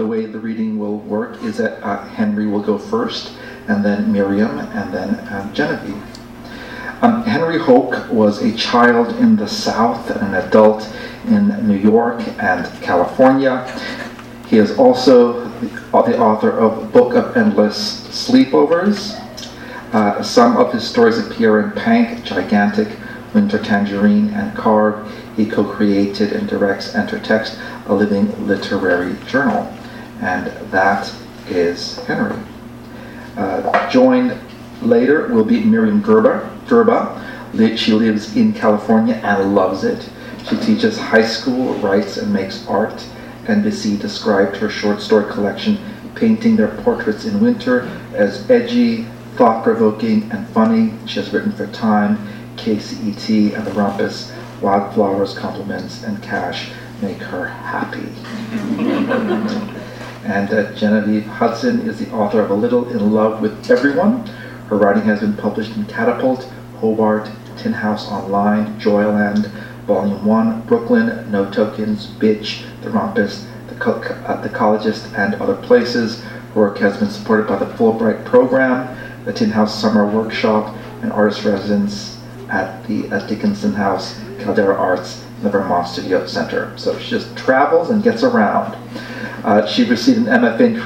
the way the reading will work is that uh, Henry will go first, and then Myriam, and then uh, Genevieve. Um, Henry Hoke was a child in the South and an adult in New York and California. He is also the, author of Book of Endless Sleepovers. Uh, some of his stories appear in Pank, Gigantic, Winter Tangerine, and Carve. He co-created and directs Entertext, a living literary journal and that is Henry. Uh, joined later will be Myriam Gerber. Gurba. She lives in California and loves it. She teaches high school, writes and makes art. NBC described her short story collection, Painting Their Portraits in Winter, as edgy, thought-provoking, and funny. She has written for Time, KCET, and The Rumpus. Wildflowers, Compliments, and Cash make her happy. and uh, Genevieve Hudson is the author of A Little in Love with Everyone. Her writing has been published in Catapult, Hobart, Tin House Online, Joyland, Volume 1, Brooklyn, No Tokens, Bitch, The Rumpus, The, Co- uh, the Ecologist, and other places. Her work has been supported by the Fulbright Program, the Tin House Summer Workshop, and artist residence at the at Dickinson House, Caldera Arts, and the Vermont Studio Center. So she just travels and gets around. Uh, she received an MFA in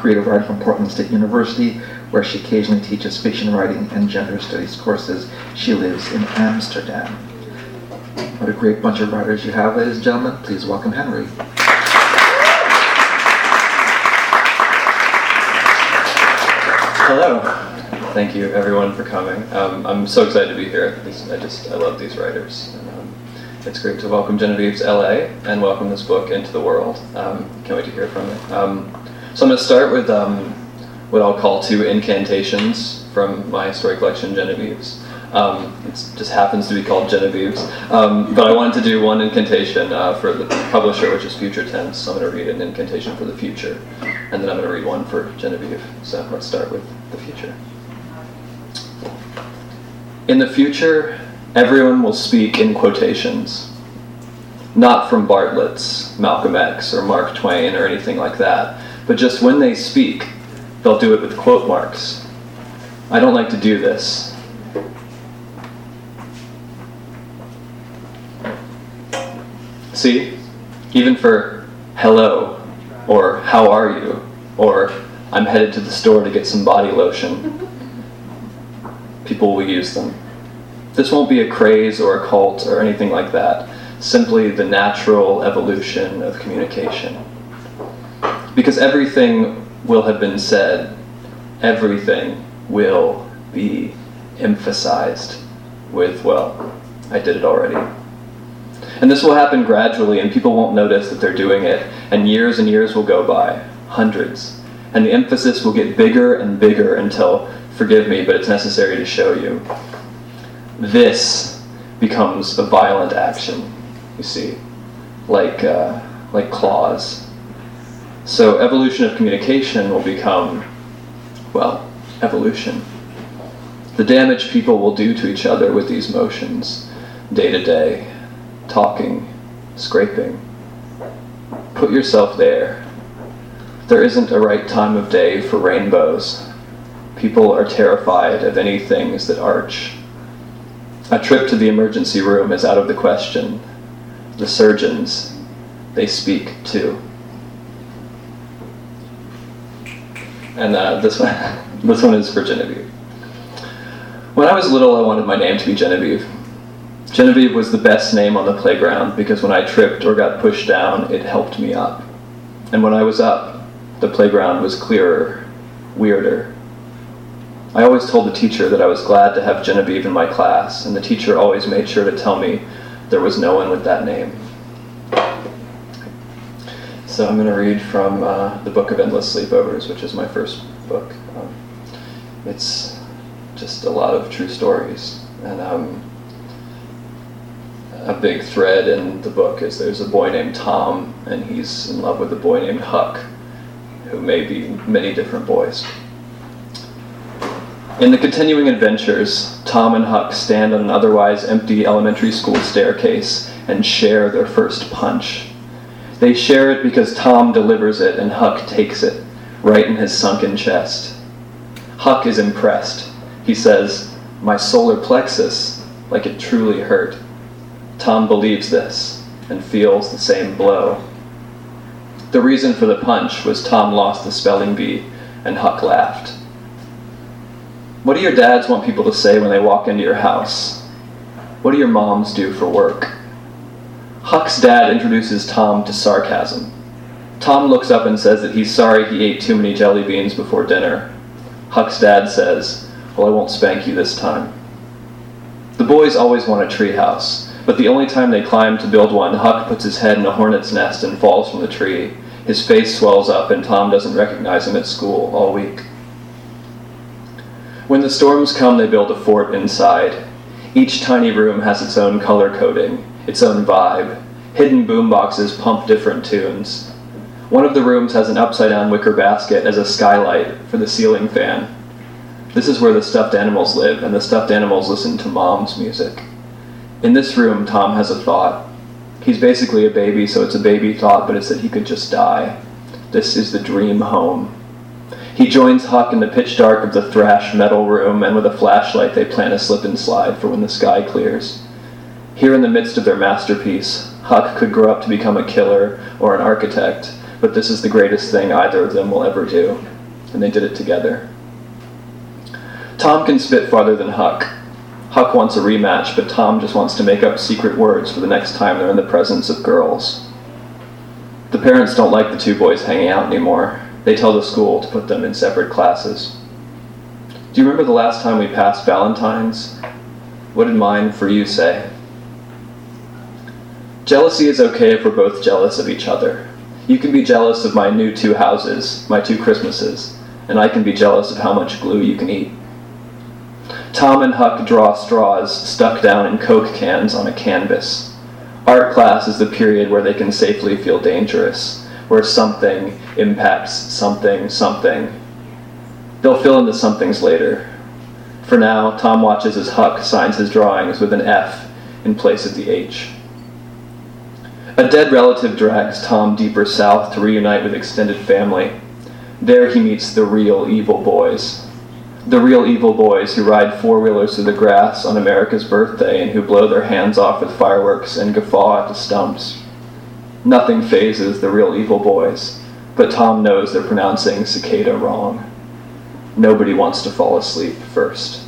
creative writing from Portland State University, where she occasionally teaches fiction writing and gender studies courses. She lives in Amsterdam. What a great bunch of writers you have, ladies and gentlemen. Please welcome Henry. Hello. Thank you, everyone, for coming. Um, I'm so excited to be here. I just I love these writers. It's great to welcome Genevieve to LA and welcome this book into the world. Um, can't wait to hear from it. Um, so I'm going to start with um, what I'll call two incantations from my story collection, Genevieve's. Um, it just happens to be called Genevieve's. Um, but I wanted to do one incantation uh, for the publisher, which is future tense. So I'm going to read an incantation for the future, and then I'm going to read one for Genevieve. So let's start with the future. In the future, everyone will speak in quotations. Not from Bartlett's, Malcolm X, or Mark Twain, or anything like that, but just when they speak, they'll do it with quote marks. I don't like to do this. See? Even for hello, or how are you, or I'm headed to the store to get some body lotion, people will use them. This won't be a craze or a cult or anything like that, simply the natural evolution of communication. Because everything will have been said, everything will be emphasized with, well, I did it already. And this will happen gradually, and people won't notice that they're doing it, and years and years will go by, hundreds. And the emphasis will get bigger and bigger until, forgive me, but it's necessary to show you this becomes a violent action, you see, like, uh, like claws. So evolution of communication will become, well, evolution. The damage people will do to each other with these motions, day to day, talking, scraping. Put yourself there. There isn't a right time of day for rainbows. People are terrified of any things that arch a trip to the emergency room is out of the question. The surgeons, they speak too. And uh, this one, this one is for Genevieve. When I was little, I wanted my name to be Genevieve. Genevieve was the best name on the playground because when I tripped or got pushed down, it helped me up. And when I was up, the playground was clearer, weirder, I always told the teacher that I was glad to have Genevieve in my class, and the teacher always made sure to tell me there was no one with that name. So I'm going to read from uh, the Book of Endless Sleepovers, which is my first book. Um, it's just a lot of true stories. And um, a big thread in the book is there's a boy named Tom, and he's in love with a boy named Huck, who may be many different boys. In the continuing adventures, Tom and Huck stand on an otherwise empty elementary school staircase and share their first punch. They share it because Tom delivers it and Huck takes it, right in his sunken chest. Huck is impressed. He says, My solar plexus, like it truly hurt. Tom believes this and feels the same blow. The reason for the punch was Tom lost the spelling bee and Huck laughed. What do your dads want people to say when they walk into your house? What do your moms do for work? Huck's dad introduces Tom to sarcasm. Tom looks up and says that he's sorry he ate too many jelly beans before dinner. Huck's dad says, Well, I won't spank you this time. The boys always want a treehouse, but the only time they climb to build one, Huck puts his head in a hornet's nest and falls from the tree. His face swells up, and Tom doesn't recognize him at school all week. When the storms come, they build a fort inside. Each tiny room has its own color coding, its own vibe. Hidden boomboxes pump different tunes. One of the rooms has an upside down wicker basket as a skylight for the ceiling fan. This is where the stuffed animals live, and the stuffed animals listen to mom's music. In this room, Tom has a thought. He's basically a baby, so it's a baby thought, but it's that he could just die. This is the dream home. He joins Huck in the pitch dark of the thrash metal room, and with a flashlight, they plan a slip and slide for when the sky clears. Here in the midst of their masterpiece, Huck could grow up to become a killer or an architect, but this is the greatest thing either of them will ever do, and they did it together. Tom can spit farther than Huck. Huck wants a rematch, but Tom just wants to make up secret words for the next time they're in the presence of girls. The parents don't like the two boys hanging out anymore. They tell the school to put them in separate classes. Do you remember the last time we passed Valentine's? What did mine for you say? Jealousy is okay if we're both jealous of each other. You can be jealous of my new two houses, my two Christmases, and I can be jealous of how much glue you can eat. Tom and Huck draw straws stuck down in Coke cans on a canvas. Art class is the period where they can safely feel dangerous, where something impacts something, something. They'll fill in the somethings later. For now, Tom watches as Huck signs his drawings with an F in place of the H. A dead relative drags Tom deeper south to reunite with extended family. There he meets the real evil boys. The real evil boys who ride four wheelers through the grass on America's birthday and who blow their hands off with fireworks and guffaw at the stumps. Nothing phases the real evil boys, but Tom knows they're pronouncing cicada wrong. Nobody wants to fall asleep first.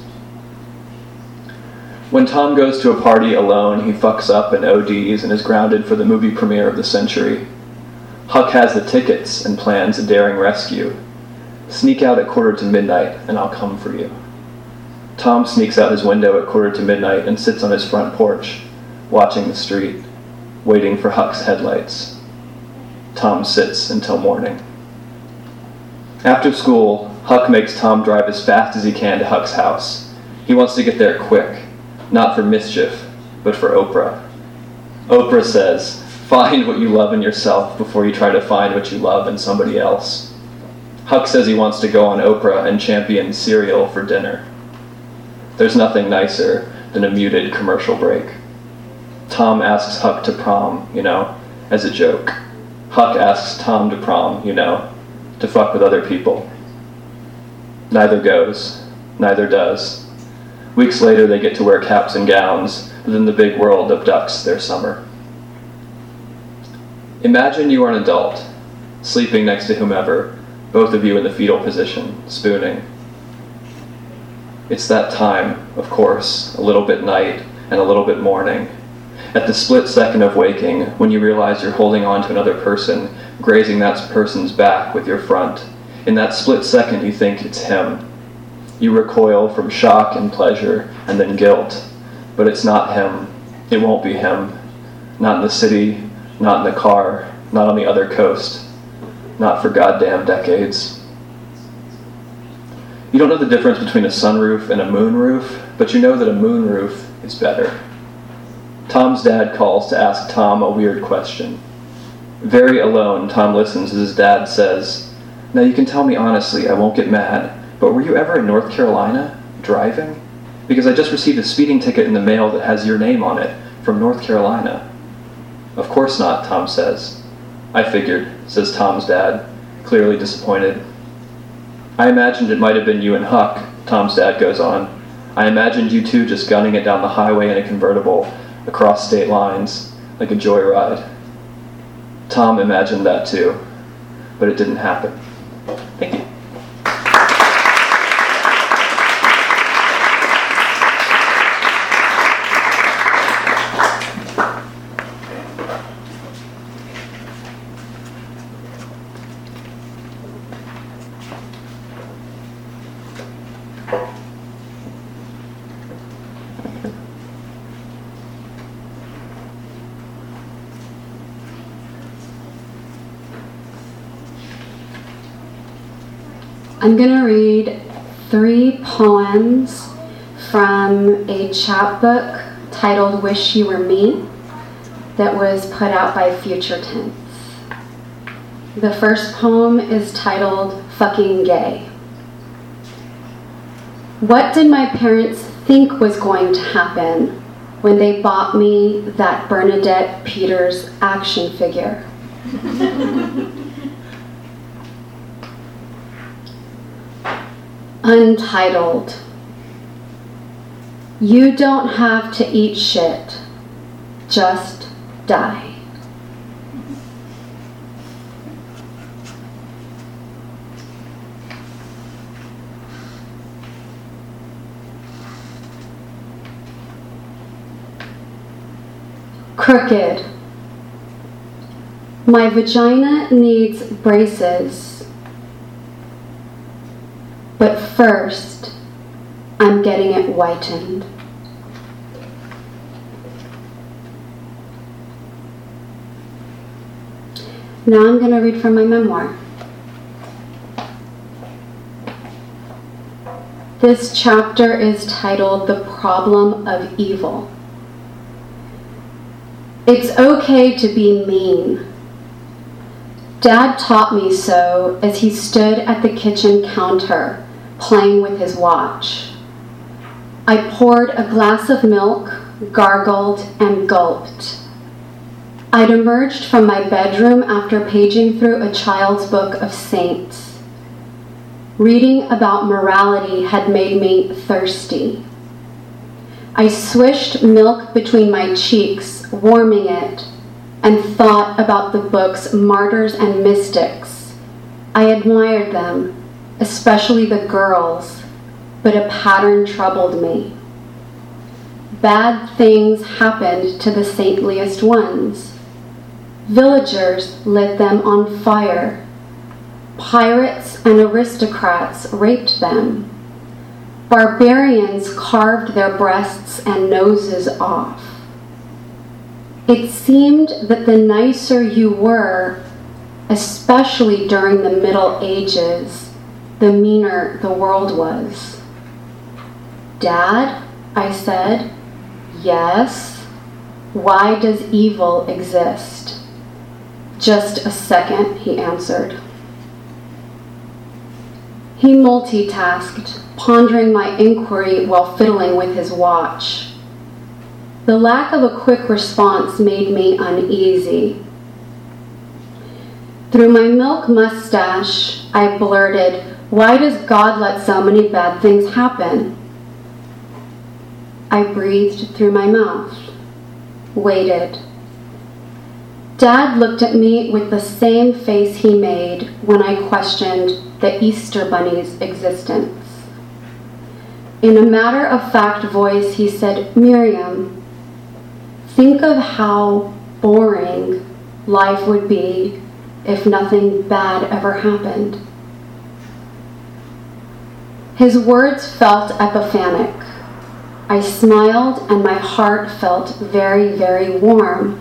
When Tom goes to a party alone, he fucks up and ODs and is grounded for the movie premiere of the century. Huck has the tickets and plans a daring rescue. Sneak out at quarter to midnight, and I'll come for you. Tom sneaks out his window at quarter to midnight and sits on his front porch, watching the street, waiting for Huck's headlights. Tom sits until morning. After school, Huck makes Tom drive as fast as he can to Huck's house. He wants to get there quick not for mischief, but for Oprah. Oprah says, Find what you love in yourself before you try to find what you love in somebody else. Huck says he wants to go on Oprah and champion cereal for dinner. There's nothing nicer than a muted commercial break. Tom asks Huck to prom, you know, as a joke. Huck asks Tom to prom, you know, to fuck with other people. Neither goes, neither does. Weeks later, they get to wear caps and gowns, but then the big world abducts their summer. Imagine you are an adult, sleeping next to whomever, both of you in the fetal position, spooning. It's that time, of course, a little bit night and a little bit morning. At the split second of waking, when you realize you're holding on to another person, grazing that person's back with your front, in that split second you think it's him, you recoil from shock and pleasure and then guilt. But it's not him. It won't be him. Not in the city, not in the car, not on the other coast. not for goddamn decades. You don't know the difference between a sunroof and a moonroof, but you know that a moonroof is better. Tom's dad calls to ask Tom a weird question. Very alone, Tom listens as his dad says, Now you can tell me honestly, I won't get mad, but were you ever in North Carolina, driving? Because I just received a speeding ticket in the mail that has your name on it, from North Carolina. Of course not, Tom says. I figured, says Tom's dad, clearly disappointed. I imagined it might have been you and Huck, Tom's dad goes on. I imagined you two just gunning it down the highway in a convertible, across state lines, like a joyride. Tom imagined that too, but it didn't happen. Thank you. I'm going to read three poems from a chapbook titled Wish You Were Me that was put out by Future Tense. The first poem is titled Fucking Gay. What did my parents think was going to happen when they bought me that Bernadette Peters action figure? Untitled. You don't have to eat shit. Just die. Crooked. My vagina needs braces. But first, I'm getting it whitened. Now I'm going to read from my memoir. This chapter is titled The Problem of Evil. It's okay to be mean. Dad taught me so as he stood at the kitchen counter playing with his watch. I poured a glass of milk, gargled, and gulped. I'd emerged from my bedroom after paging through a child's book of saints. Reading about morality had made me thirsty. I swished milk between my cheeks, warming it, and thought about the book's martyrs and mystics. I admired them, especially the girls, but a pattern troubled me. Bad things happened to the saintliest ones. Villagers lit them on fire. Pirates and aristocrats raped them. Barbarians carved their breasts and noses off. It seemed that the nicer you were, especially during the Middle Ages, the meaner the world was. Dad, I said, yes. Why does evil exist? Just a second, he answered. He multitasked, pondering my inquiry while fiddling with his watch. The lack of a quick response made me uneasy. Through my milk mustache, I blurted, Why does God let so many bad things happen? I breathed through my mouth, waited. Dad looked at me with the same face he made when I questioned the Easter Bunny's existence. In a matter of fact voice, he said, Myriam, Think of how boring life would be if nothing bad ever happened. His words felt epiphanic. I smiled and my heart felt very, very warm.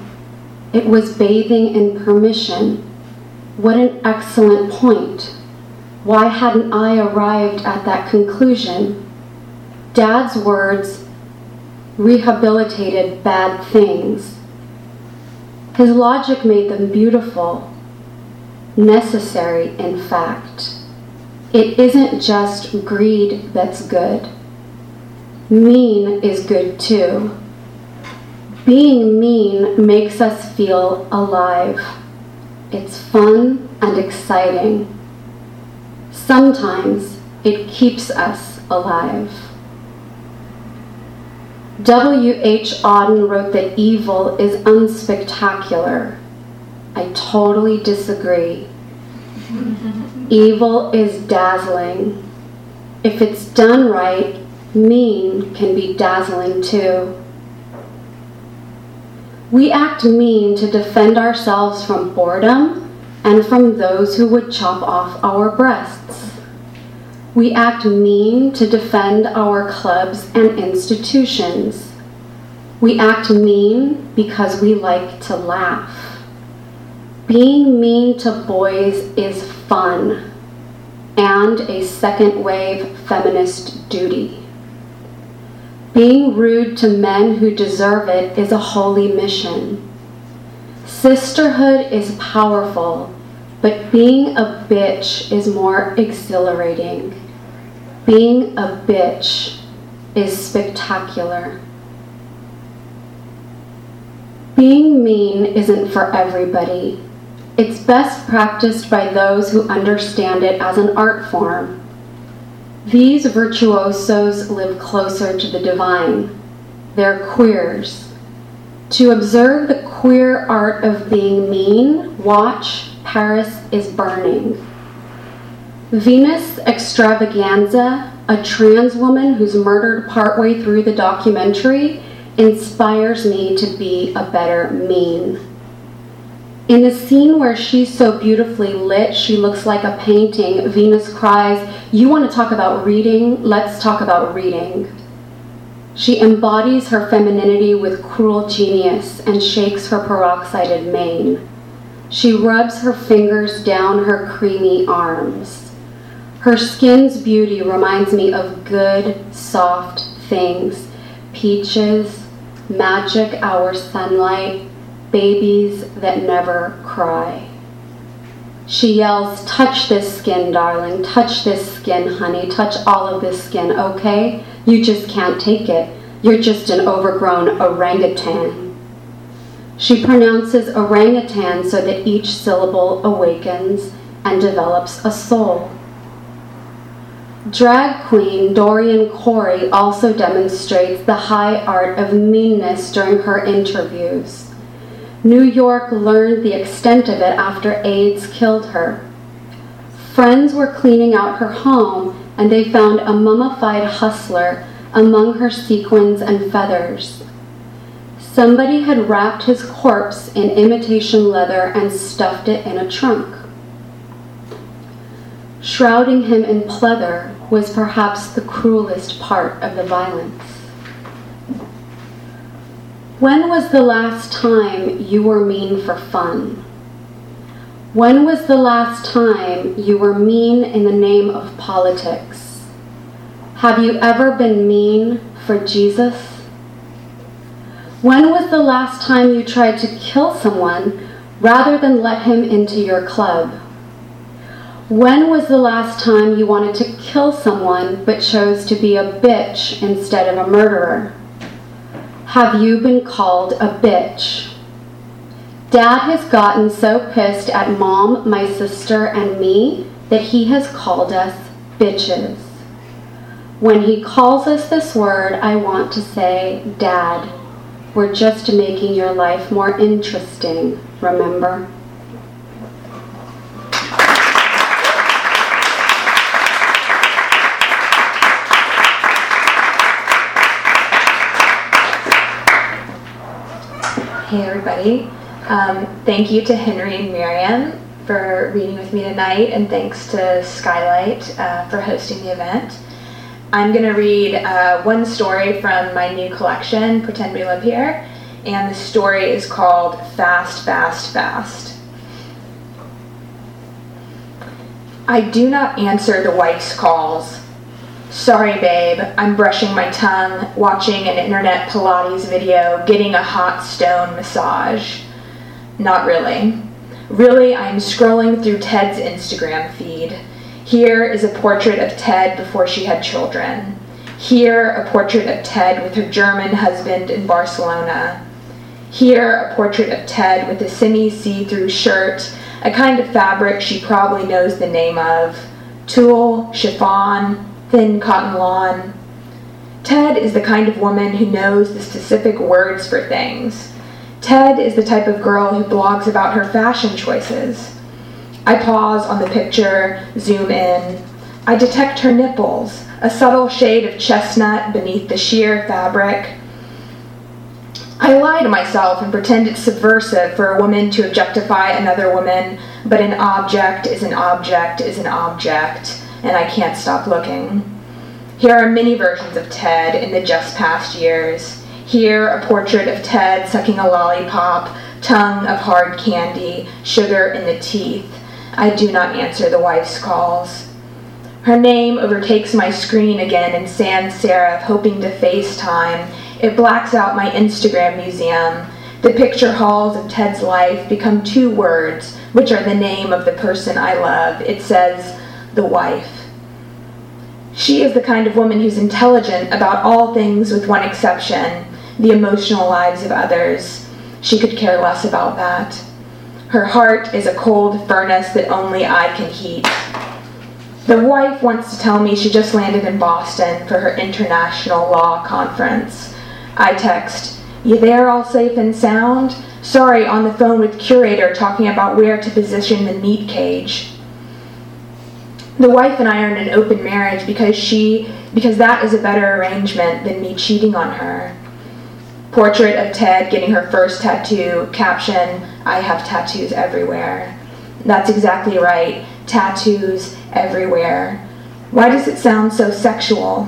It was bathing in permission. What an excellent point. Why hadn't I arrived at that conclusion? Dad's words rehabilitated bad things. His logic made them beautiful, necessary, in fact. It isn't just greed that's good. Mean is good too. Being mean makes us feel alive. It's fun and exciting. Sometimes it keeps us alive. W.H. Auden wrote that evil is unspectacular. I totally disagree. evil is dazzling. If it's done right, mean can be dazzling too. We act mean to defend ourselves from boredom and from those who would chop off our breasts. We act mean to defend our clubs and institutions. We act mean because we like to laugh. Being mean to boys is fun and a second wave feminist duty. Being rude to men who deserve it is a holy mission. Sisterhood is powerful, but being a bitch is more exhilarating. Being a bitch is spectacular. Being mean isn't for everybody. It's best practiced by those who understand it as an art form. These virtuosos live closer to the divine. They're queers. To observe the queer art of being mean, watch Paris is Burning. Venus Extravaganza, a trans woman who's murdered partway through the documentary, inspires me to be a better mean. In the scene where she's so beautifully lit, she looks like a painting, Venus cries, You want to talk about reading? Let's talk about reading. She embodies her femininity with cruel genius and shakes her peroxided mane. She rubs her fingers down her creamy arms. Her skin's beauty reminds me of good, soft things peaches, magic hour sunlight, babies that never cry. She yells, Touch this skin, darling. Touch this skin, honey. Touch all of this skin, okay? You just can't take it. You're just an overgrown orangutan. She pronounces orangutan so that each syllable awakens and develops a soul. Drag queen Dorian Corey also demonstrates the high art of meanness during her interviews. New York learned the extent of it after AIDS killed her. Friends were cleaning out her home and they found a mummified hustler among her sequins and feathers. Somebody had wrapped his corpse in imitation leather and stuffed it in a trunk. Shrouding him in pleather was perhaps the cruelest part of the violence. When was the last time you were mean for fun? When was the last time you were mean in the name of politics? Have you ever been mean for Jesus? When was the last time you tried to kill someone rather than let him into your club? When was the last time you wanted to kill someone but chose to be a bitch instead of a murderer? Have you been called a bitch? Dad has gotten so pissed at mom, my sister, and me that he has called us bitches. When he calls us this word, I want to say, Dad, we're just making your life more interesting, remember? Everybody. Um, thank you to Henry and Myriam for reading with me tonight, and thanks to Skylight uh, for hosting the event. I'm going to read uh, one story from my new collection, Pretend We Live Here, and the story is called Fast, Fast, Fast. I do not answer the wife's calls. Sorry, babe, I'm brushing my tongue, watching an internet Pilates video, getting a hot stone massage. Not really. Really, I'm scrolling through Ted's Instagram feed. Here is a portrait of Ted before she had children. Here, a portrait of Ted with her German husband in Barcelona. Here, a portrait of Ted with a semi see through shirt, a kind of fabric she probably knows the name of tulle, chiffon, thin cotton lawn. Ted is the kind of woman who knows the specific words for things. Ted is the type of girl who blogs about her fashion choices. I pause on the picture, zoom in. I detect her nipples, a subtle shade of chestnut beneath the sheer fabric. I lie to myself and pretend it's subversive for a woman to objectify another woman, but an object is an object is an object, and I can't stop looking. Here are many versions of Ted in the just past years. Here, a portrait of Ted sucking a lollipop, tongue of hard candy, sugar in the teeth. I do not answer the wife's calls. Her name overtakes my screen again in sans serif, hoping to FaceTime. It blacks out my Instagram museum. The picture halls of Ted's life become two words, which are the name of the person I love. It says, the wife. She is the kind of woman who's intelligent about all things with one exception the emotional lives of others. She could care less about that. Her heart is a cold furnace that only I can heat. The wife wants to tell me she just landed in Boston for her international law conference. I text, You there all safe and sound? Sorry, on the phone with curator talking about where to position the meat cage. The wife and I are in an open marriage because she because that is a better arrangement than me cheating on her. Portrait of Ted getting her first tattoo, caption, I have tattoos everywhere. That's exactly right, tattoos everywhere. Why does it sound so sexual?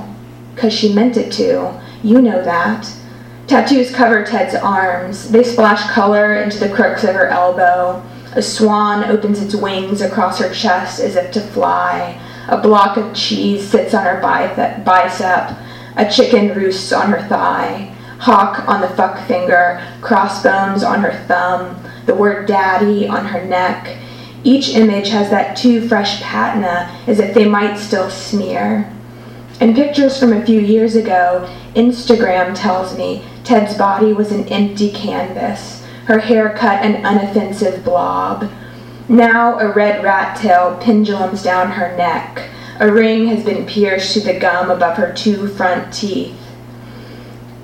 Because she meant it to. You know that. Tattoos cover Ted's arms. They splash color into the crooks of her elbow. A swan opens its wings across her chest as if to fly. A block of cheese sits on her bicep. A chicken roosts on her thigh hawk on the fuck finger, crossbones on her thumb, the word daddy on her neck. Each image has that too fresh patina as if they might still smear. In pictures from a few years ago, Instagram tells me Ted's body was an empty canvas, her hair cut an unoffensive blob. Now a red rat tail pendulums down her neck. A ring has been pierced to the gum above her two front teeth.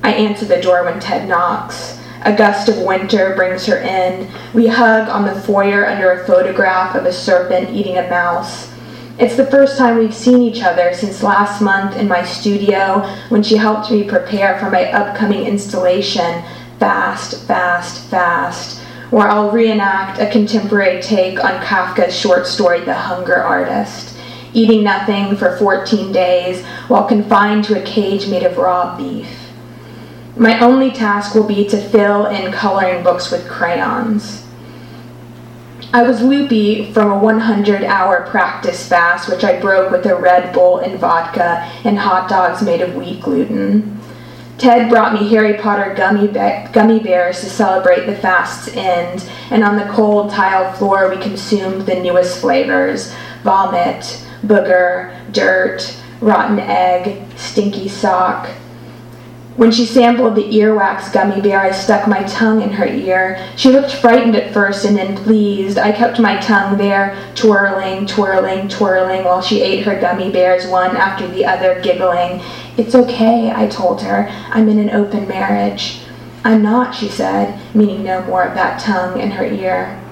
I answer the door when Ted knocks. A gust of winter brings her in. We hug on the foyer under a photograph of a serpent eating a mouse. It's the first time we've seen each other since last month in my studio when she helped me prepare for my upcoming installation, Fast, Fast, Fast, where I'll reenact a contemporary take on Kafka's short story, The Hunger Artist, eating nothing for 14 days while confined to a cage made of raw beef. My only task will be to fill in coloring books with crayons. I was loopy from a 100 hour practice fast, which I broke with a Red Bull and vodka and hot dogs made of wheat gluten. Ted brought me Harry Potter gummy, be- gummy bears to celebrate the fast's end, and on the cold tiled floor we consumed the newest flavors vomit, booger, dirt, rotten egg, stinky sock, when she sampled the earwax gummy bear, I stuck my tongue in her ear. She looked frightened at first and then pleased. I kept my tongue there, twirling, twirling, twirling, while she ate her gummy bears one after the other, giggling. It's okay, I told her. I'm in an open marriage. I'm not, she said, meaning no more of that tongue in her ear.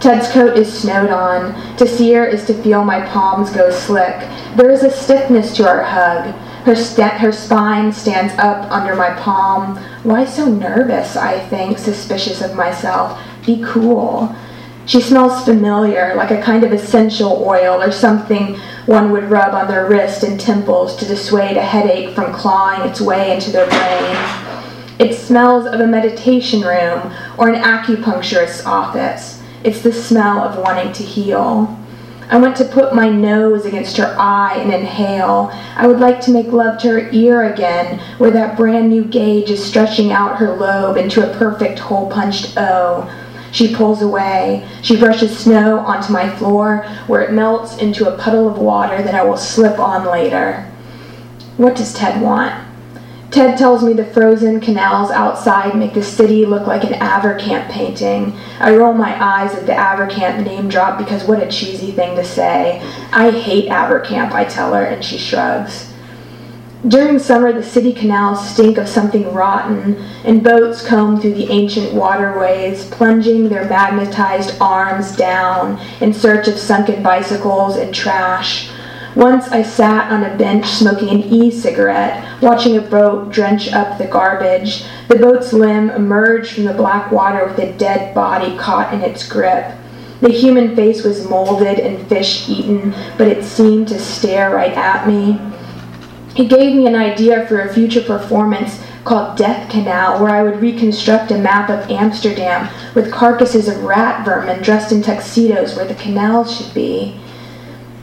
Ted's coat is snowed on. To see her is to feel my palms go slick. There is a stiffness to our hug. Her, st- her spine stands up under my palm. Why so nervous, I think, suspicious of myself? Be cool. She smells familiar, like a kind of essential oil or something one would rub on their wrist and temples to dissuade a headache from clawing its way into their brain. It smells of a meditation room or an acupuncturist's office. It's the smell of wanting to heal. I want to put my nose against her eye and inhale. I would like to make love to her ear again, where that brand new gauge is stretching out her lobe into a perfect hole punched O. She pulls away. She brushes snow onto my floor, where it melts into a puddle of water that I will slip on later. What does Ted want? Ted tells me the frozen canals outside make the city look like an Avercamp painting. I roll my eyes at the Avercamp name drop because what a cheesy thing to say. I hate Avercamp, I tell her, and she shrugs. During summer, the city canals stink of something rotten, and boats comb through the ancient waterways, plunging their magnetized arms down in search of sunken bicycles and trash. Once I sat on a bench smoking an e cigarette, watching a boat drench up the garbage. The boat's limb emerged from the black water with a dead body caught in its grip. The human face was molded and fish eaten, but it seemed to stare right at me. He gave me an idea for a future performance called Death Canal, where I would reconstruct a map of Amsterdam with carcasses of rat vermin dressed in tuxedos where the canals should be.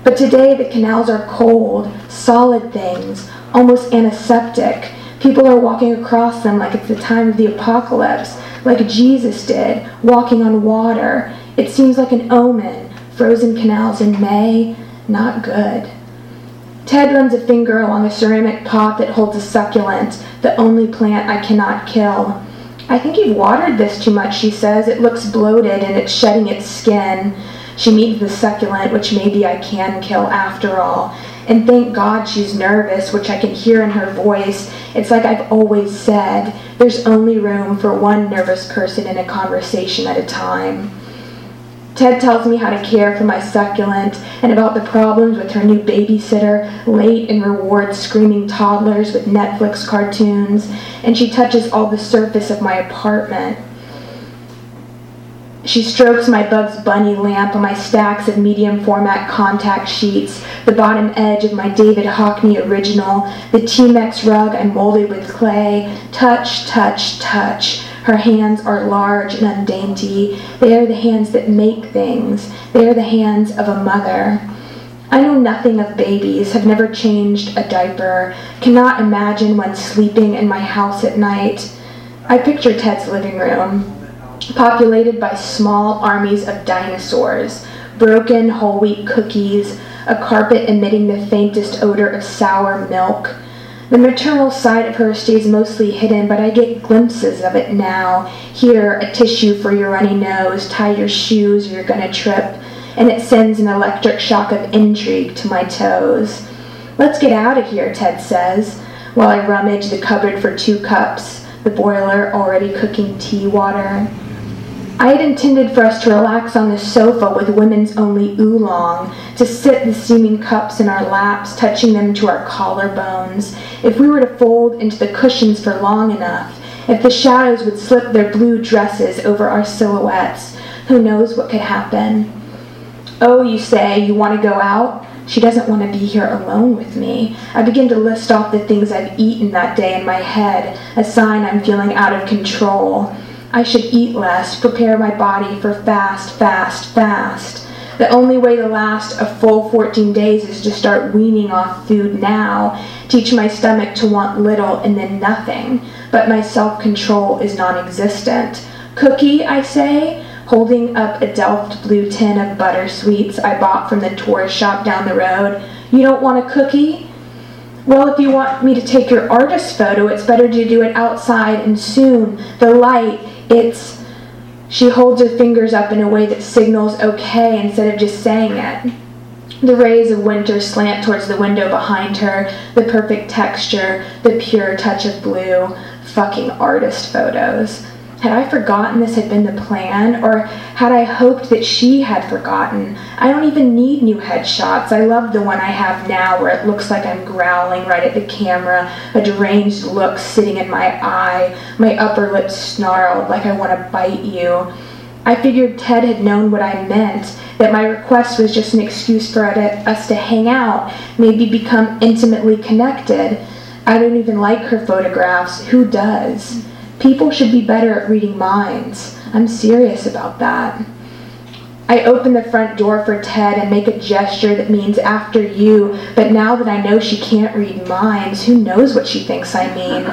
But today the canals are cold, solid things, almost antiseptic. People are walking across them like it's the time of the apocalypse, like Jesus did, walking on water. It seems like an omen. Frozen canals in May, not good. Ted runs a finger along a ceramic pot that holds a succulent, the only plant I cannot kill. I think you've watered this too much, she says. It looks bloated and it's shedding its skin. She meets the succulent, which maybe I can kill after all. And thank God she's nervous, which I can hear in her voice. It's like I've always said there's only room for one nervous person in a conversation at a time. Ted tells me how to care for my succulent and about the problems with her new babysitter, late and rewards screaming toddlers with Netflix cartoons, and she touches all the surface of my apartment. She strokes my Bugs Bunny lamp on my stacks of medium format contact sheets, the bottom edge of my David Hockney original, the T-Mex rug I molded with clay. Touch, touch, touch. Her hands are large and undainty. They are the hands that make things. They are the hands of a mother. I know nothing of babies, have never changed a diaper, cannot imagine when sleeping in my house at night. I picture Ted's living room populated by small armies of dinosaurs, broken whole wheat cookies, a carpet emitting the faintest odor of sour milk. The maternal side of her stays mostly hidden, but I get glimpses of it now. Here, a tissue for your runny nose, tie your shoes or you're gonna trip, and it sends an electric shock of intrigue to my toes. Let's get out of here, Ted says, while I rummage the cupboard for two cups, the boiler already cooking tea water. I had intended for us to relax on the sofa with women's only oolong, to sit the steaming cups in our laps, touching them to our collarbones. If we were to fold into the cushions for long enough, if the shadows would slip their blue dresses over our silhouettes, who knows what could happen? Oh, you say, you want to go out? She doesn't want to be here alone with me. I begin to list off the things I've eaten that day in my head, a sign I'm feeling out of control. I should eat less, prepare my body for fast, fast, fast. The only way to last a full 14 days is to start weaning off food now, teach my stomach to want little and then nothing. But my self control is non existent. Cookie, I say, holding up a Delft blue tin of butter sweets I bought from the tourist shop down the road. You don't want a cookie? Well, if you want me to take your artist photo, it's better to do it outside and soon. The light, it's, she holds her fingers up in a way that signals okay instead of just saying it. The rays of winter slant towards the window behind her, the perfect texture, the pure touch of blue. Fucking artist photos. Had I forgotten this had been the plan, or had I hoped that she had forgotten? I don't even need new headshots. I love the one I have now where it looks like I'm growling right at the camera, a deranged look sitting in my eye, my upper lip snarled like I want to bite you. I figured Ted had known what I meant, that my request was just an excuse for us to hang out, maybe become intimately connected. I don't even like her photographs. Who does? People should be better at reading minds. I'm serious about that. I open the front door for Ted and make a gesture that means after you, but now that I know she can't read minds, who knows what she thinks I mean?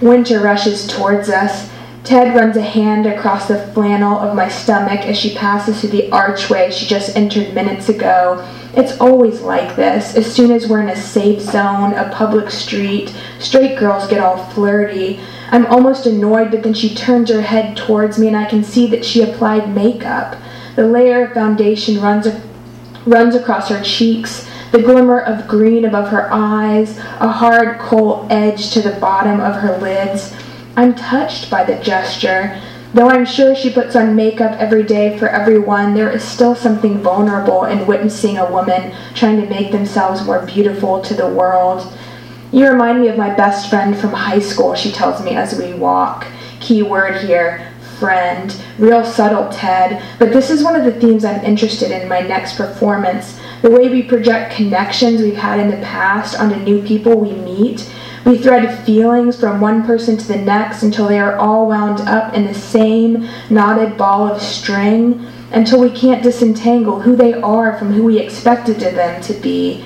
Winter rushes towards us. Ted runs a hand across the flannel of my stomach as she passes through the archway she just entered minutes ago. It's always like this. As soon as we're in a safe zone, a public street, straight girls get all flirty. I'm almost annoyed, but then she turns her head towards me and I can see that she applied makeup. The layer of foundation runs, runs across her cheeks, the glimmer of green above her eyes, a hard kohl edge to the bottom of her lids. I'm touched by the gesture. Though I'm sure she puts on makeup every day for everyone, there is still something vulnerable in witnessing a woman trying to make themselves more beautiful to the world. You remind me of my best friend from high school, she tells me as we walk. Key word here friend. Real subtle, Ted. But this is one of the themes I'm interested in my next performance. The way we project connections we've had in the past onto new people we meet we thread feelings from one person to the next until they are all wound up in the same knotted ball of string, until we can't disentangle who they are from who we expected them to be.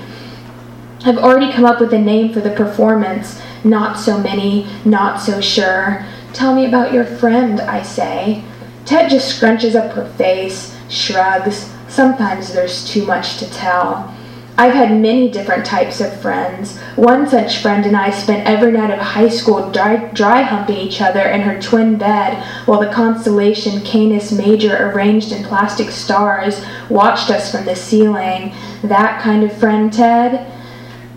I've already come up with a name for the performance. Not so many, not so sure. Tell me about your friend, I say. Ted just scrunches up her face, shrugs. Sometimes there's too much to tell. I've had many different types of friends. One such friend and I spent every night of high school dry, dry humping each other in her twin bed while the constellation Canis Major, arranged in plastic stars, watched us from the ceiling. That kind of friend, Ted?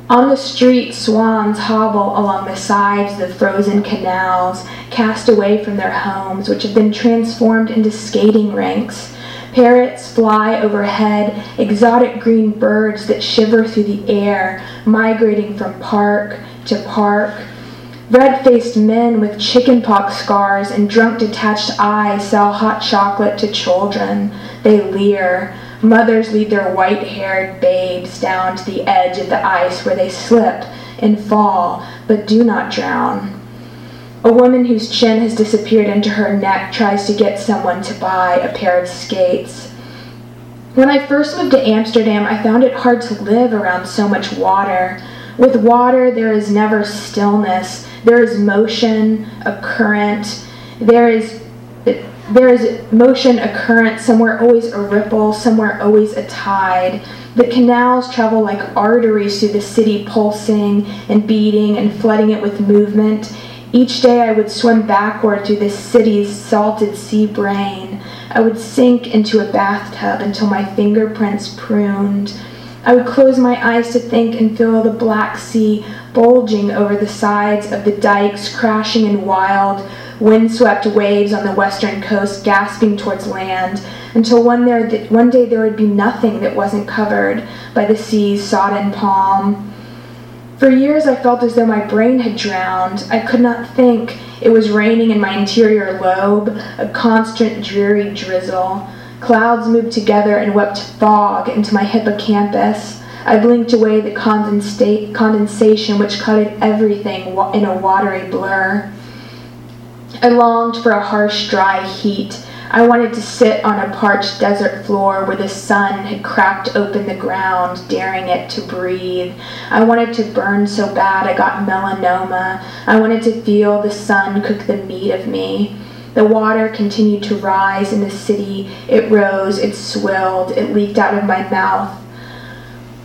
On the street, swans hobble along the sides of the frozen canals, cast away from their homes, which have been transformed into skating rinks. Parrots fly overhead, exotic green birds that shiver through the air, migrating from park to park. Red faced men with chickenpox scars and drunk detached eyes sell hot chocolate to children. They leer. Mothers lead their white haired babes down to the edge of the ice where they slip and fall but do not drown. A woman whose chin has disappeared into her neck tries to get someone to buy a pair of skates. When I first moved to Amsterdam, I found it hard to live around so much water. With water, there is never stillness. There is motion, a current. There is there is motion, a current, somewhere always a ripple, somewhere always a tide. The canals travel like arteries through the city, pulsing and beating and flooding it with movement. Each day I would swim backward through the city's salted sea brain. I would sink into a bathtub until my fingerprints pruned. I would close my eyes to think and feel the Black Sea bulging over the sides of the dikes, crashing in wild, windswept waves on the western coast, gasping towards land, until one, there, one day there would be nothing that wasn't covered by the sea's sodden palm. For years, I felt as though my brain had drowned. I could not think. It was raining in my interior lobe, a constant dreary drizzle. Clouds moved together and wept fog into my hippocampus. I blinked away the condensation which coated everything in a watery blur. I longed for a harsh, dry heat I wanted to sit on a parched desert floor where the sun had cracked open the ground, daring it to breathe. I wanted to burn so bad I got melanoma. I wanted to feel the sun cook the meat of me. The water continued to rise in the city. It rose, it swilled, it leaked out of my mouth.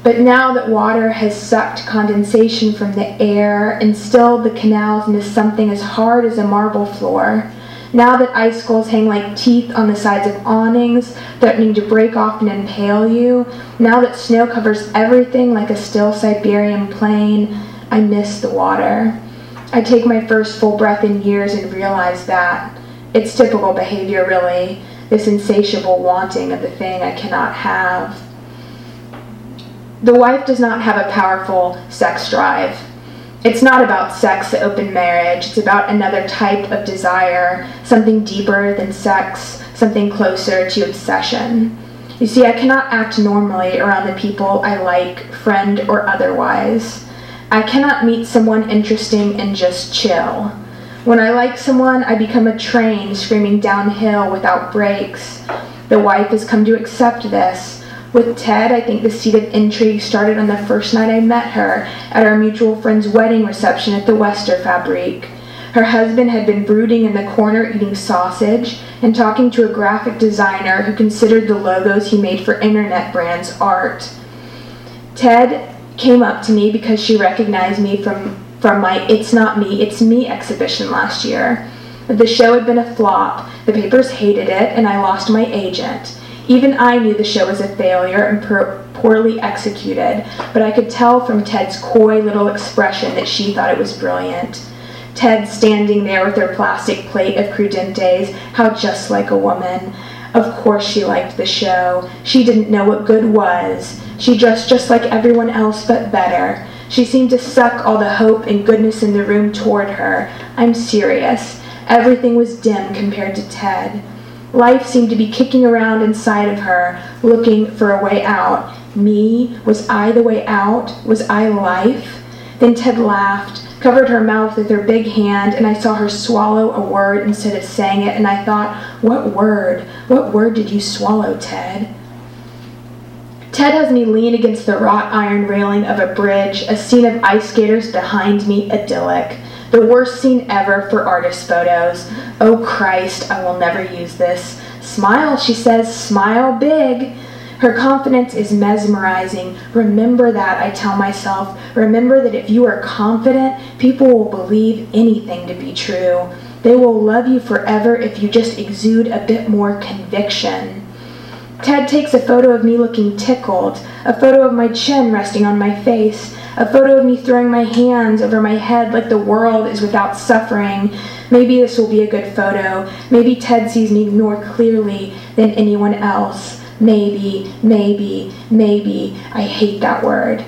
But now that water has sucked condensation from the air, instilled the canals into something as hard as a marble floor, now that icicles hang like teeth on the sides of awnings, threatening to break off and impale you, now that snow covers everything like a still Siberian plain, I miss the water. I take my first full breath in years and realize that. It's typical behavior, really, this insatiable wanting of the thing I cannot have. The wife does not have a powerful sex drive. It's not about sex, open marriage. It's about another type of desire, something deeper than sex, something closer to obsession. You see, I cannot act normally around the people I like, friend or otherwise. I cannot meet someone interesting and just chill. When I like someone, I become a train screaming downhill without brakes. The wife has come to accept this. With Ted, I think the seed of intrigue started on the first night I met her at our mutual friend's wedding reception at the Wester Fabrique. Her husband had been brooding in the corner eating sausage and talking to a graphic designer who considered the logos he made for internet brands art. Ted came up to me because she recognized me from, from my It's Not Me, It's Me exhibition last year. The show had been a flop, the papers hated it, and I lost my agent. Even I knew the show was a failure and poorly executed, but I could tell from Ted's coy little expression that she thought it was brilliant. Ted standing there with her plastic plate of crudités, how just like a woman. Of course she liked the show. She didn't know what good was. She dressed just like everyone else, but better. She seemed to suck all the hope and goodness in the room toward her. I'm serious. Everything was dim compared to Ted. Life seemed to be kicking around inside of her, looking for a way out. Me? Was I the way out? Was I life? Then Ted laughed, covered her mouth with her big hand, and I saw her swallow a word instead of saying it, and I thought, What word? What word did you swallow, Ted? Ted has me lean against the wrought iron railing of a bridge, a scene of ice skaters behind me, idyllic. The worst scene ever for artist photos. Oh Christ, I will never use this. Smile, she says, smile big. Her confidence is mesmerizing. Remember that, I tell myself. Remember that if you are confident, people will believe anything to be true. They will love you forever if you just exude a bit more conviction. Ted takes a photo of me looking tickled, a photo of my chin resting on my face, a photo of me throwing my hands over my head like the world is without suffering. Maybe this will be a good photo. Maybe Ted sees me more clearly than anyone else. Maybe, maybe, maybe. I hate that word.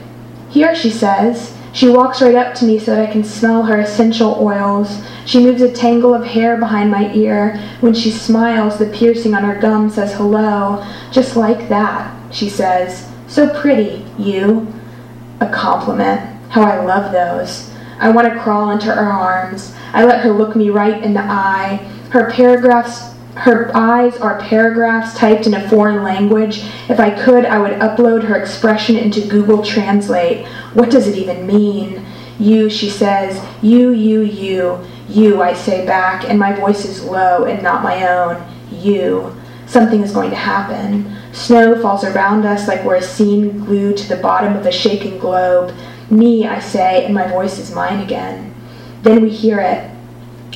Here, she says. She walks right up to me so that I can smell her essential oils. She moves a tangle of hair behind my ear. When she smiles, the piercing on her gum says hello. Just like that, she says. So pretty, you a compliment. How I love those. I want to crawl into her arms. I let her look me right in the eye. Her paragraphs her eyes are paragraphs typed in a foreign language. If I could, I would upload her expression into Google Translate. What does it even mean? You, she says. You, you, you. You, I say back, and my voice is low and not my own. You. Something is going to happen. Snow falls around us like we're a scene glued to the bottom of a shaken globe. Me, I say, and my voice is mine again. Then we hear it.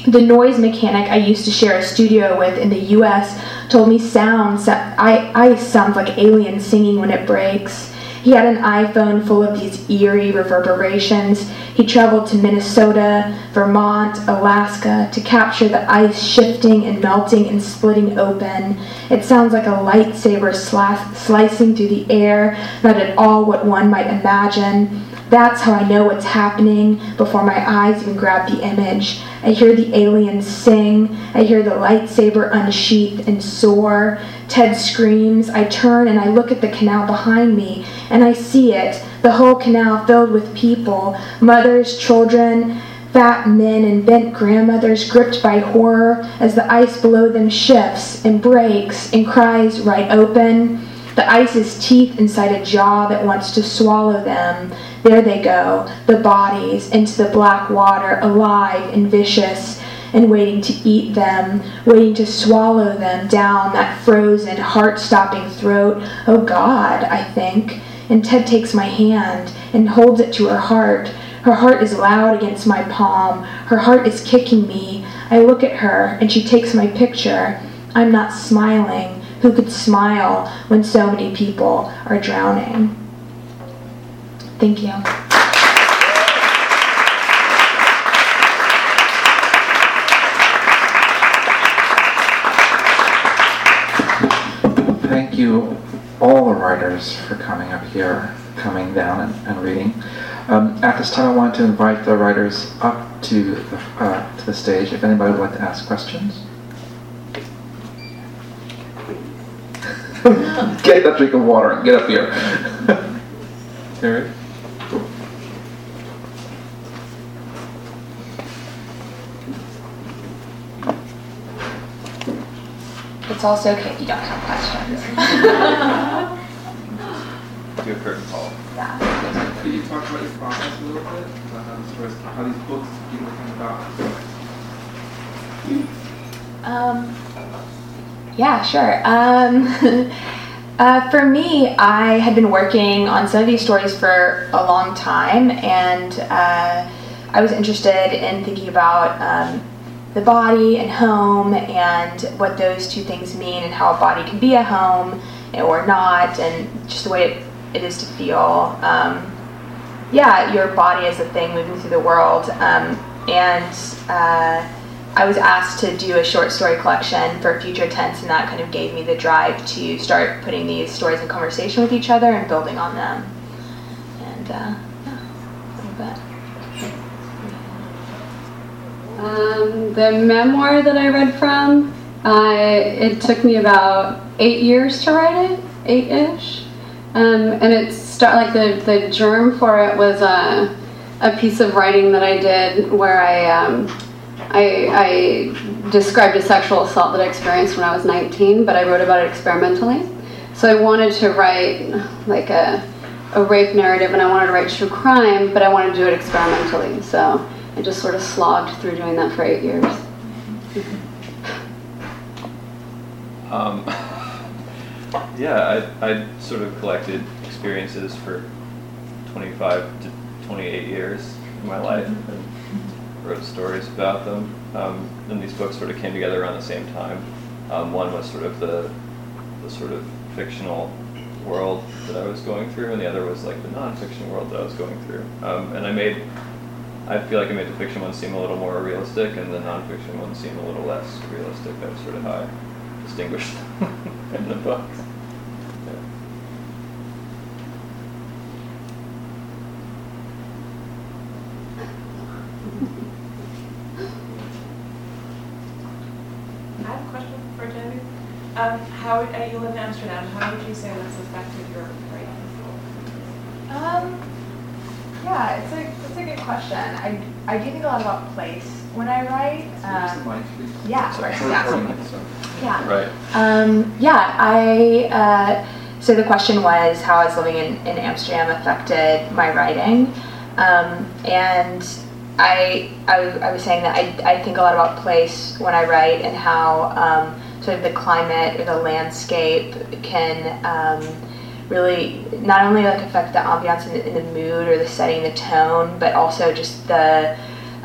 The noise mechanic I used to share a studio with in the US told me sounds I, I sound like aliens singing when it breaks. He had an iPhone full of these eerie reverberations. He traveled to Minnesota, Vermont, Alaska to capture the ice shifting and melting and splitting open. It sounds like a lightsaber slicing through the air, not at all what one might imagine. That's how I know what's happening before my eyes even grab the image. I hear the aliens sing. I hear the lightsaber unsheath and soar. Ted screams. I turn and I look at the canal behind me, and I see it the whole canal filled with people mothers, children, fat men, and bent grandmothers gripped by horror as the ice below them shifts and breaks and cries right open. The ice is teeth inside a jaw that wants to swallow them. There they go, the bodies, into the black water, alive and vicious, and waiting to eat them, waiting to swallow them down that frozen, heart stopping throat. Oh God, I think. And Ted takes my hand and holds it to her heart. Her heart is loud against my palm. Her heart is kicking me. I look at her and she takes my picture. I'm not smiling. Who could smile when so many people are drowning? Thank you. Thank you, all the writers, for coming up here, coming down and, and reading. Um, at this time, I want to invite the writers up to the, uh, to the stage if anybody would like to ask questions. get that drink of water and get up here. Terry? It's also okay if you don't have questions. Do a curtain call. yeah. Can you talk about your process a little bit? About how, these stories, how these books even come about? Um, yeah, sure. Um, uh, for me, I had been working on some of these stories for a long time, and uh, I was interested in thinking about um, the body and home and what those two things mean, and how a body can be a home or not, and just the way it, it is to feel. Um, yeah, your body is a thing moving through the world, um, and uh, I was asked to do a short story collection for Future Tense, and that kind of gave me the drive to start putting these stories in conversation with each other and building on them. And uh, yeah, a little bit. Um, the memoir that I read from, I it took me about eight years to write it, eight-ish, um, and it start like the the germ for it was a a piece of writing that I did where I um, I, I described a sexual assault that I experienced when I was 19, but I wrote about it experimentally. So I wanted to write like a a rape narrative, and I wanted to write true crime, but I wanted to do it experimentally. So I just sort of slogged through doing that for eight years. Um, yeah, I, I sort of collected experiences for 25 to 28 years in my life and wrote stories about them. Um, and these books sort of came together around the same time. Um, one was sort of the, the sort of fictional world that I was going through, and the other was like the nonfiction world that I was going through. Um, and I made, I feel like I made the fiction ones seem a little more realistic, and the nonfiction ones seem a little less realistic. That was sort of how I distinguished them in the books. Yeah. I have a question for Jenny. Um, how, uh, you live in Amsterdam, how would you say that's affected your writing? Um, yeah, it's a it's a good question. I I do think a lot about place when I write. Um, yeah, of course, yeah. Yeah. Right. Um, yeah, I, uh, so the question was how has living in, in Amsterdam affected my writing? Um, and I, I, I was saying that I, I think a lot about place when I write and how um, sort of the climate or the landscape can um, really not only like affect the ambiance and the, and the mood or the setting, the tone, but also just the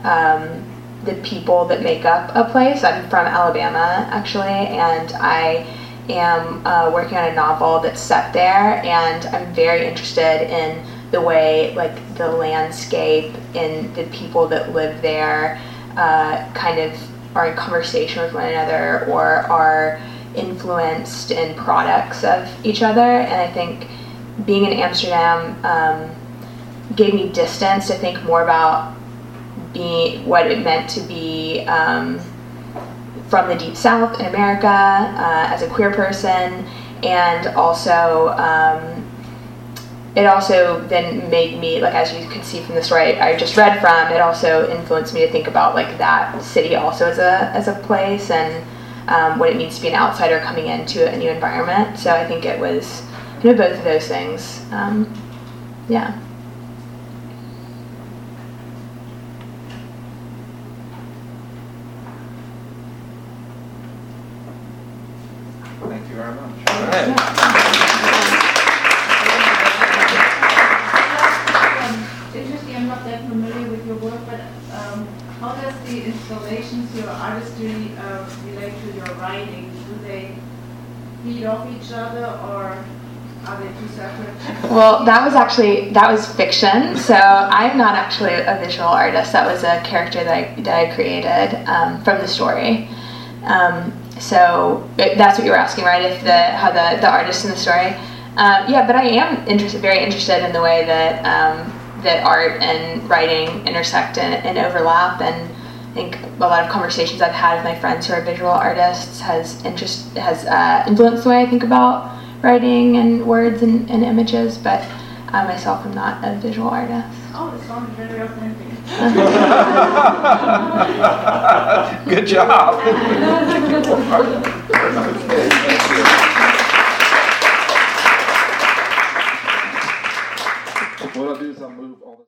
um, the people that make up a place. I'm from Alabama actually, and I am uh, working on a novel that's set there, and I'm very interested in the way like the landscape and the people that live there uh, kind of are in conversation with one another or are influenced in products of each other. And I think being in Amsterdam um, gave me distance to think more about being what it meant to be um, from the deep south in America uh, as a queer person, and also um, it also then made me like as you can see from the story I just read from. It also influenced me to think about like that city also as a as a place and um, what it means to be an outsider coming into a new environment. So I think it was you know both of those things. Um, yeah. Thank you very much. All right. Interesting, I'm not that familiar with your work, but um, how does the installations, your artistry uh, relate to your writing? Do they feed off each other or are they two separate? Well, that was actually that was fiction. So I'm not actually a visual artist. That was a character that I that I created um, from the story. Um, so it- that's what you were asking, right? If the how the the artist in the story. Um, yeah, but I am interested, very interested in the way that um, that art and writing intersect and, and overlap. And think a lot of conversations I've had with my friends who are visual artists has interest has uh, influenced the way I think about writing and words and, and images. But I myself am not a visual artist. Oh, it very authentic. Good job.